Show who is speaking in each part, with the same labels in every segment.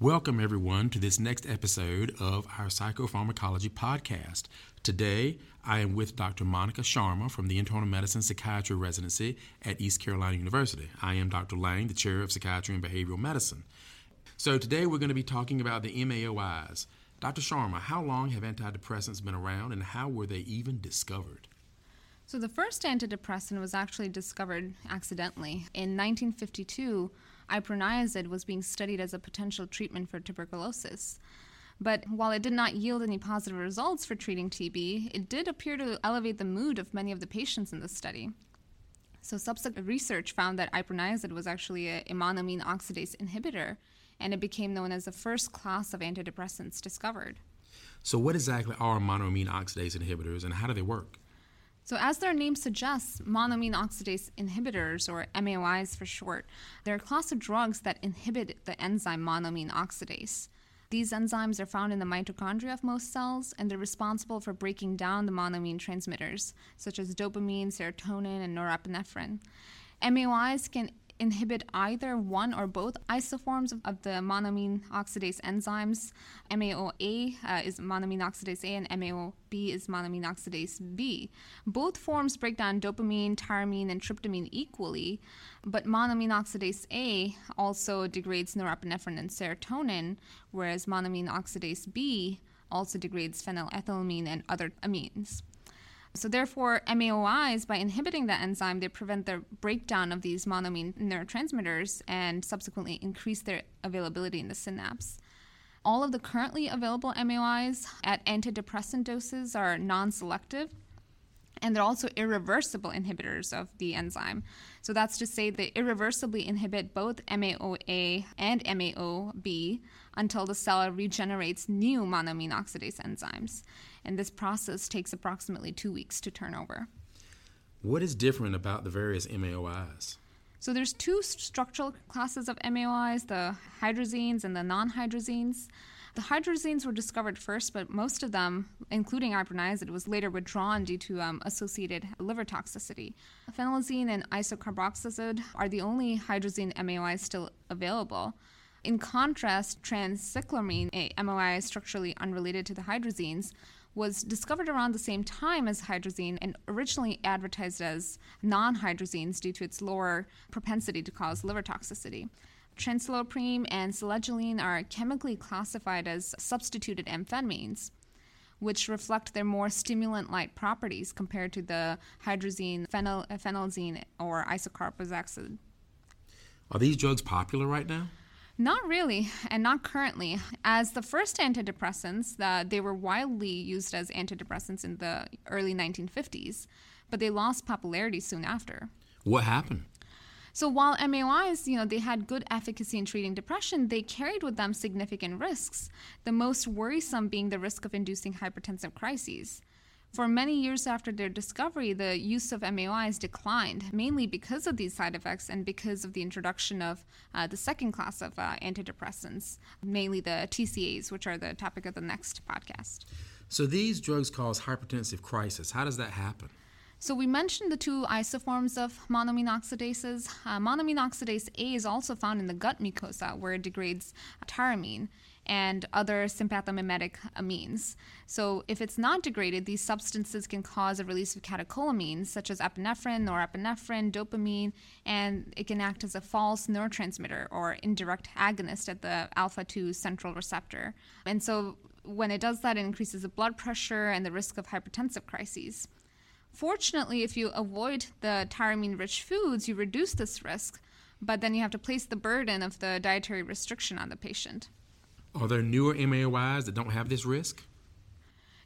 Speaker 1: Welcome, everyone, to this next episode of our Psychopharmacology podcast. Today, I am with Dr. Monica Sharma from the Internal Medicine Psychiatry Residency at East Carolina University. I am Dr. Lang, the Chair of Psychiatry and Behavioral Medicine. So, today we're going to be talking about the MAOIs. Dr. Sharma, how long have antidepressants been around and how were they even discovered?
Speaker 2: So, the first antidepressant was actually discovered accidentally. In 1952, iproniazid was being studied as a potential treatment for tuberculosis. But while it did not yield any positive results for treating TB, it did appear to elevate the mood of many of the patients in the study. So, subsequent research found that iproniazid was actually a, a monoamine oxidase inhibitor, and it became known as the first class of antidepressants discovered.
Speaker 1: So, what exactly are monoamine oxidase inhibitors and how do they work?
Speaker 2: So, as their name suggests, monoamine oxidase inhibitors, or MAOIs for short, they're a class of drugs that inhibit the enzyme monoamine oxidase. These enzymes are found in the mitochondria of most cells, and they're responsible for breaking down the monoamine transmitters, such as dopamine, serotonin, and norepinephrine. MAOIs can inhibit either one or both isoforms of, the monoamine oxidase enzymes. MAOA uh, is monoamine oxidase A and MAOB is monoamine oxidase B. Both forms break down dopamine, tyramine, and tryptamine equally, but monoamine oxidase A also degrades norepinephrine and serotonin, whereas monoamine oxidase B also degrades phenylethylamine and other amines. So therefore, MAOIs, by inhibiting that enzyme, they prevent the breakdown of these monoamine neurotransmitters and subsequently increase their availability in the synapse. All of the currently available MAOIs at antidepressant doses are non-selective, and they're also irreversible inhibitors of the enzyme. So that's to say they irreversibly inhibit both MAOA and MAOB until the cell regenerates new monoamine oxidase enzymes and this process takes approximately two weeks to turn over.
Speaker 1: What is different about the various MAOIs?
Speaker 2: So there's two structural classes of MAOIs, the hydrazines and the non-hydrazines. The hydrazines were discovered first, but most of them, including iproniazid, was later withdrawn due to um, associated liver toxicity. Phenelzine and isocarboxazid are the only hydrazine MAOIs still available. In contrast, tranylcypromine, a MAOI structurally unrelated to the hydrazines, was discovered around the same time as hydrazine and originally advertised as non hydrazines due to its lower propensity to cause liver toxicity. Tranylcypromine and selegiline are chemically classified as substituted amphetamines, which reflect their more stimulant like properties compared to the hydrazine, phenyl, phenelzine, or isocarboxazid.
Speaker 1: Are these drugs popular right now?
Speaker 2: Not really, and not currently. As the first antidepressants, uh, they were widely used as antidepressants in the early 1950s, but they lost popularity soon after.
Speaker 1: What happened?
Speaker 2: So while MAOIs, you know, they had good efficacy in treating depression, they carried with them significant risks. The most worrisome being the risk of inducing hypertensive crises. For many years after their discovery, the use of MAOIs declined, mainly because of these side effects and because of the introduction of uh, the second class of uh, antidepressants, mainly the TCAs, which are the topic of the next podcast.
Speaker 1: So these drugs cause hypertensive crisis. How does that happen?
Speaker 2: So we mentioned the two isoforms of monoamine oxidases. Uh, monoamine oxidase A is also found in the gut mucosa, where it degrades tyramine and other sympathomimetic amines. So, if it's not degraded, these substances can cause a release of catecholamines such as epinephrine, norepinephrine, dopamine, and it can act as a false neurotransmitter or indirect agonist at the alpha 2 central receptor. And so, when it does that, it increases the blood pressure and the risk of hypertensive crises. Fortunately, if you avoid the tyramine rich foods, you reduce this risk, but then you have to place the burden of the dietary restriction on the patient.
Speaker 1: Are there newer MAOIs that don't have this risk?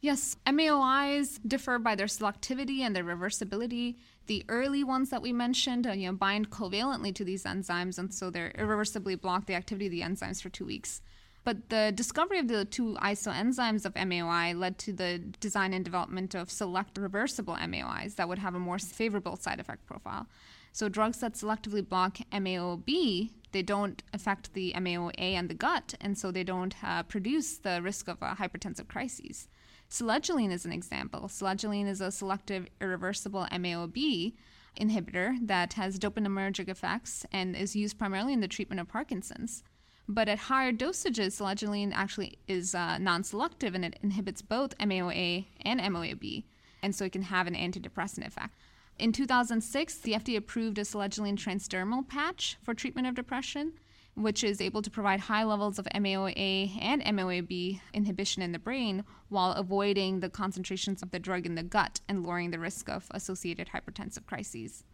Speaker 2: Yes, MAOIs differ by their selectivity and their reversibility. The early ones that we mentioned, uh, you know, bind covalently to these enzymes, and so they're irreversibly block the activity of the enzymes for two weeks. But the discovery of the two isoenzymes of MAOI led to the design and development of select reversible MAOIs that would have a more favorable side effect profile. So drugs that selectively block MAOB, they don't affect the MAOA and the gut, and so they don't uh, produce the risk of uh, hypertensive crises. Selegiline is an example. Selegiline is a selective irreversible MAOB inhibitor that has dopaminergic effects and is used primarily in the treatment of Parkinson's. But at higher dosages, selegiline actually is uh, non selective and it inhibits both MAOA and MAOB, and so it can have an antidepressant effect. In 2006, the FDA approved a selegiline transdermal patch for treatment of depression, which is able to provide high levels of MAOA and MAOB inhibition in the brain while avoiding the concentrations of the drug in the gut and lowering the risk of associated hypertensive crises.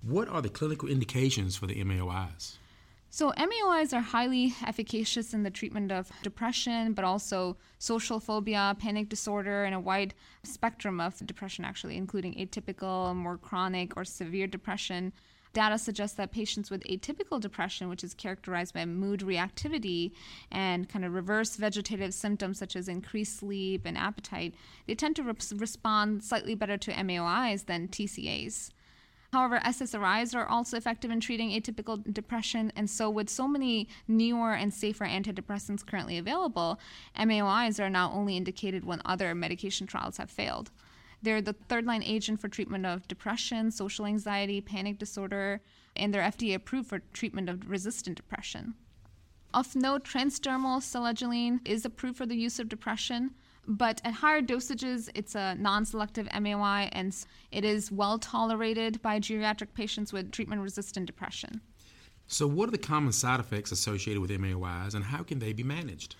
Speaker 1: What are the clinical indications for the MAOIs?
Speaker 2: So, MAOIs are highly efficacious in the treatment of depression, but also social phobia, panic disorder, and a wide spectrum of depression, actually, including atypical, more chronic, or severe depression. Data suggests that patients with atypical depression, which is characterized by mood reactivity and kind of reverse vegetative symptoms such as increased sleep and appetite, they tend to re- respond slightly better to MAOIs than TCAs. However, SSRIs are also effective in treating atypical depression, and so with so many newer and safer antidepressants currently available, MAOIs are now only indicated when other medication trials have failed. They're the third line agent for treatment of depression, social anxiety, panic disorder, and they're FDA approved for treatment of resistant depression. Of note, transdermal selegiline is approved for the use of depression. But at higher dosages, it's a non selective MAOI and it is well tolerated by geriatric patients with treatment resistant depression.
Speaker 1: So, what are the common side effects associated with MAOIs and how can they be managed?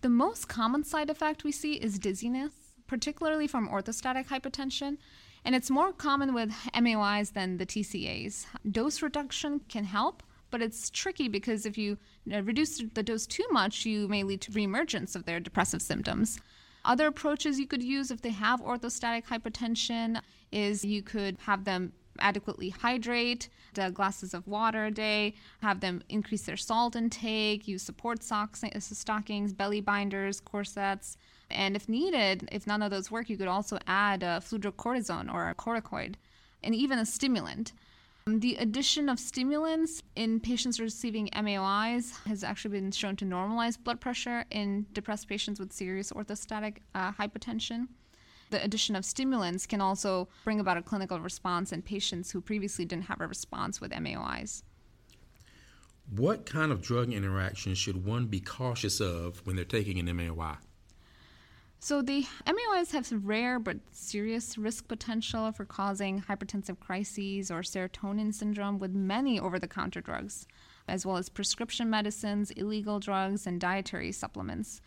Speaker 2: The most common side effect we see is dizziness, particularly from orthostatic hypotension, and it's more common with MAOIs than the TCAs. Dose reduction can help, but it's tricky because if you reduce the dose too much, you may lead to reemergence of their depressive symptoms. Other approaches you could use if they have orthostatic hypertension is you could have them adequately hydrate, glasses of water a day, have them increase their salt intake, use support socks, stockings, belly binders, corsets. And if needed, if none of those work, you could also add uh, a fludrocortisone or a corticoid and even a stimulant. Um, the addition of stimulants in patients receiving MAOIs has actually been shown to normalize blood pressure in depressed patients with serious orthostatic uh, hypotension. The addition of stimulants can also bring about a clinical response in patients who previously didn't have a response with MAOIs.
Speaker 1: What kind of drug interactions should one be cautious of when they're taking an MAOI?
Speaker 2: So the MAOIs have rare but serious risk potential for causing hypertensive crises or serotonin syndrome with many over-the-counter drugs, as well as prescription medicines, illegal drugs, and dietary supplements.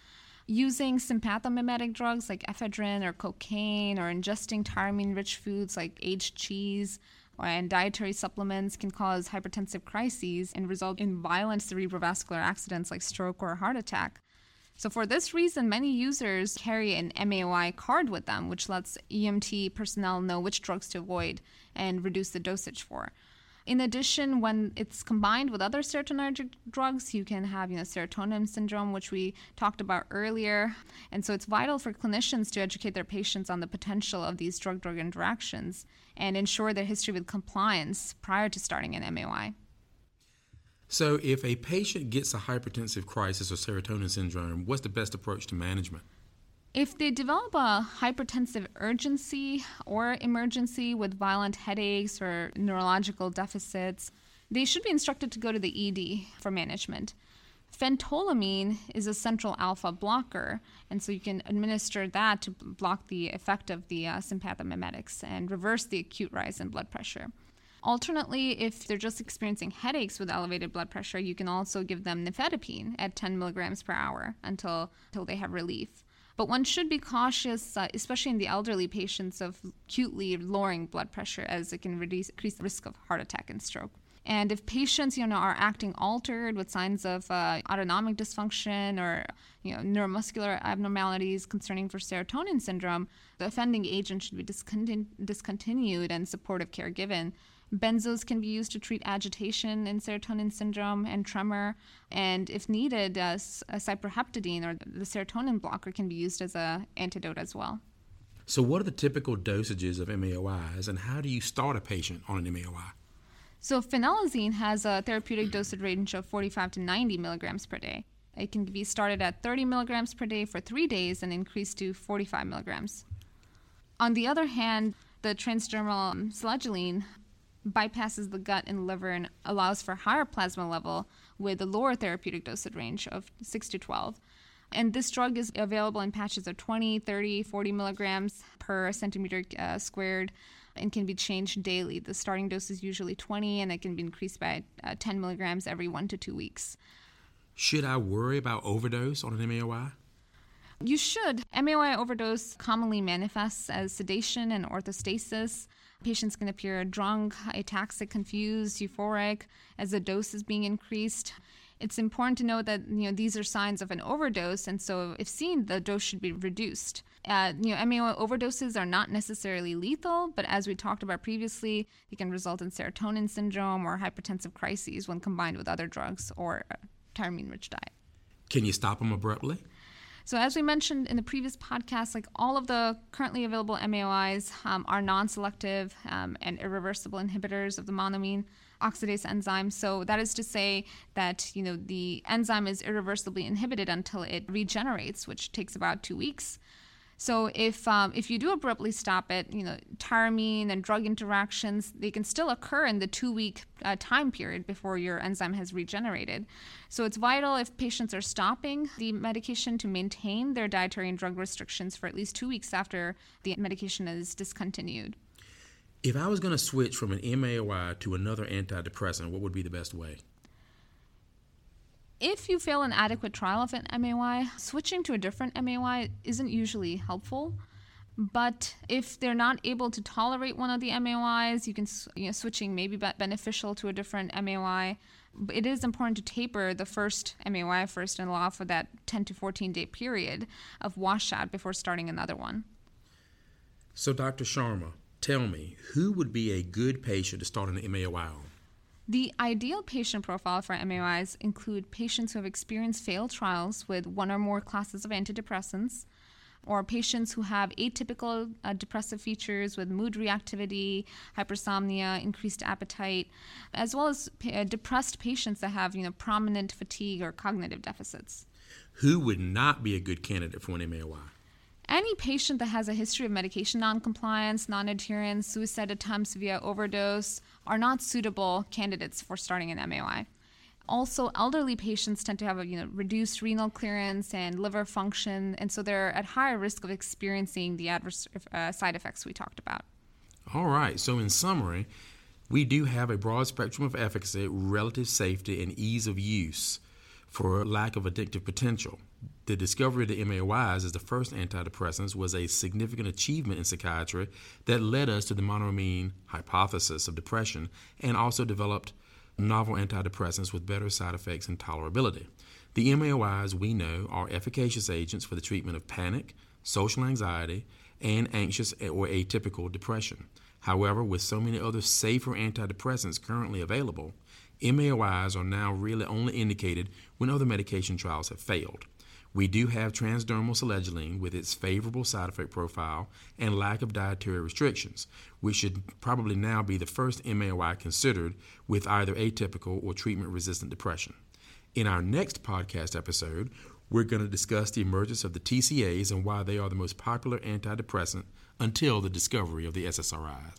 Speaker 2: Using sympathomimetic drugs like ephedrine or cocaine or ingesting tyramine-rich foods like aged cheese and dietary supplements can cause hypertensive crises and result in violent cerebrovascular accidents like stroke or heart attack. So, for this reason, many users carry an MAOI card with them, which lets EMT personnel know which drugs to avoid and reduce the dosage for. In addition, when it's combined with other serotonergic drugs, you can have you know, serotonin syndrome, which we talked about earlier. And so it's vital for clinicians to educate their patients on the potential of these drug drug interactions and ensure their history with compliance prior to starting an MAOI.
Speaker 1: So, if a patient gets a hypertensive crisis or serotonin syndrome, what's the best approach to management?
Speaker 2: If they develop a hypertensive urgency or emergency with violent headaches or neurological deficits, they should be instructed to go to the ED for management. Phentolamine is a central alpha blocker, and so you can administer that to block the effect of the uh, sympathomimetics and reverse the acute rise in blood pressure. Alternately, if they're just experiencing headaches with elevated blood pressure, you can also give them nifedipine at 10 milligrams per hour until, until they have relief. But one should be cautious, uh, especially in the elderly patients, of acutely lowering blood pressure as it can reduce, increase the risk of heart attack and stroke. And if patients, you know, are acting altered with signs of uh, autonomic dysfunction or, you know, neuromuscular abnormalities concerning for serotonin syndrome, the offending agent should be discontinu- discontinued and supportive care given. Benzos can be used to treat agitation in serotonin syndrome and tremor. And if needed, uh, cyproheptadine or the serotonin blocker can be used as an antidote as well.
Speaker 1: So, what are the typical dosages of MAOIs, and how do you start a patient on an MAOI?
Speaker 2: So, phenelazine has a therapeutic dosage range of 45 to 90 milligrams per day. It can be started at 30 milligrams per day for three days and increased to 45 milligrams. On the other hand, the transdermal um, selegiline bypasses the gut and liver and allows for higher plasma level with a lower therapeutic dosage range of 6 to 12. And this drug is available in patches of 20, 30, 40 milligrams per centimeter uh, squared and can be changed daily. The starting dose is usually 20 and it can be increased by uh, 10 milligrams every one to two weeks.
Speaker 1: Should I worry about overdose on an MAOI?
Speaker 2: You should. MAOI overdose commonly manifests as sedation and orthostasis. Patients can appear drunk, ataxic, confused, euphoric as the dose is being increased. It's important to note that you know these are signs of an overdose, and so if seen, the dose should be reduced. Uh, you know, MAOI overdoses are not necessarily lethal, but as we talked about previously, it can result in serotonin syndrome or hypertensive crises when combined with other drugs or a tyramine-rich diet.
Speaker 1: Can you stop them abruptly?
Speaker 2: So, as we mentioned in the previous podcast, like all of the currently available MAOIs um, are non selective um, and irreversible inhibitors of the monoamine oxidase enzyme. So, that is to say that you know the enzyme is irreversibly inhibited until it regenerates, which takes about two weeks. So if um, if you do abruptly stop it, you know, tyramine and drug interactions they can still occur in the two week uh, time period before your enzyme has regenerated. So it's vital if patients are stopping the medication to maintain their dietary and drug restrictions for at least two weeks after the medication is discontinued.
Speaker 1: If I was going to switch from an MAOI to another antidepressant, what would be the best way?
Speaker 2: If you fail an adequate trial of an MAOI, switching to a different MAOI isn't usually helpful. But if they're not able to tolerate one of the MAOIs, you can you know, switching may be beneficial to a different MAOI. It is important to taper the first MAOI first and allow for that 10 to 14 day period of washout before starting another one.
Speaker 1: So, Dr. Sharma, tell me, who would be a good patient to start an MAOI on?
Speaker 2: The ideal patient profile for MAOIs include patients who have experienced failed trials with one or more classes of antidepressants, or patients who have atypical uh, depressive features with mood reactivity, hypersomnia, increased appetite, as well as uh, depressed patients that have you know prominent fatigue or cognitive deficits.
Speaker 1: Who would not be a good candidate for an MAOI?
Speaker 2: Any patient that has a history of medication noncompliance, non adherence, suicide attempts via overdose are not suitable candidates for starting an MAOI. Also, elderly patients tend to have a you know, reduced renal clearance and liver function, and so they're at higher risk of experiencing the adverse uh, side effects we talked about.
Speaker 1: All right, so in summary, we do have a broad spectrum of efficacy, relative safety, and ease of use for lack of addictive potential. The discovery of the MAOIs as the first antidepressants was a significant achievement in psychiatry that led us to the monoamine hypothesis of depression and also developed novel antidepressants with better side effects and tolerability. The MAOIs we know are efficacious agents for the treatment of panic, social anxiety, and anxious or atypical depression. However, with so many other safer antidepressants currently available, MAOIs are now really only indicated when other medication trials have failed. We do have transdermal selegiline with its favorable side effect profile and lack of dietary restrictions, which should probably now be the first MAOI considered with either atypical or treatment resistant depression. In our next podcast episode, we're going to discuss the emergence of the TCAs and why they are the most popular antidepressant until the discovery of the SSRIs.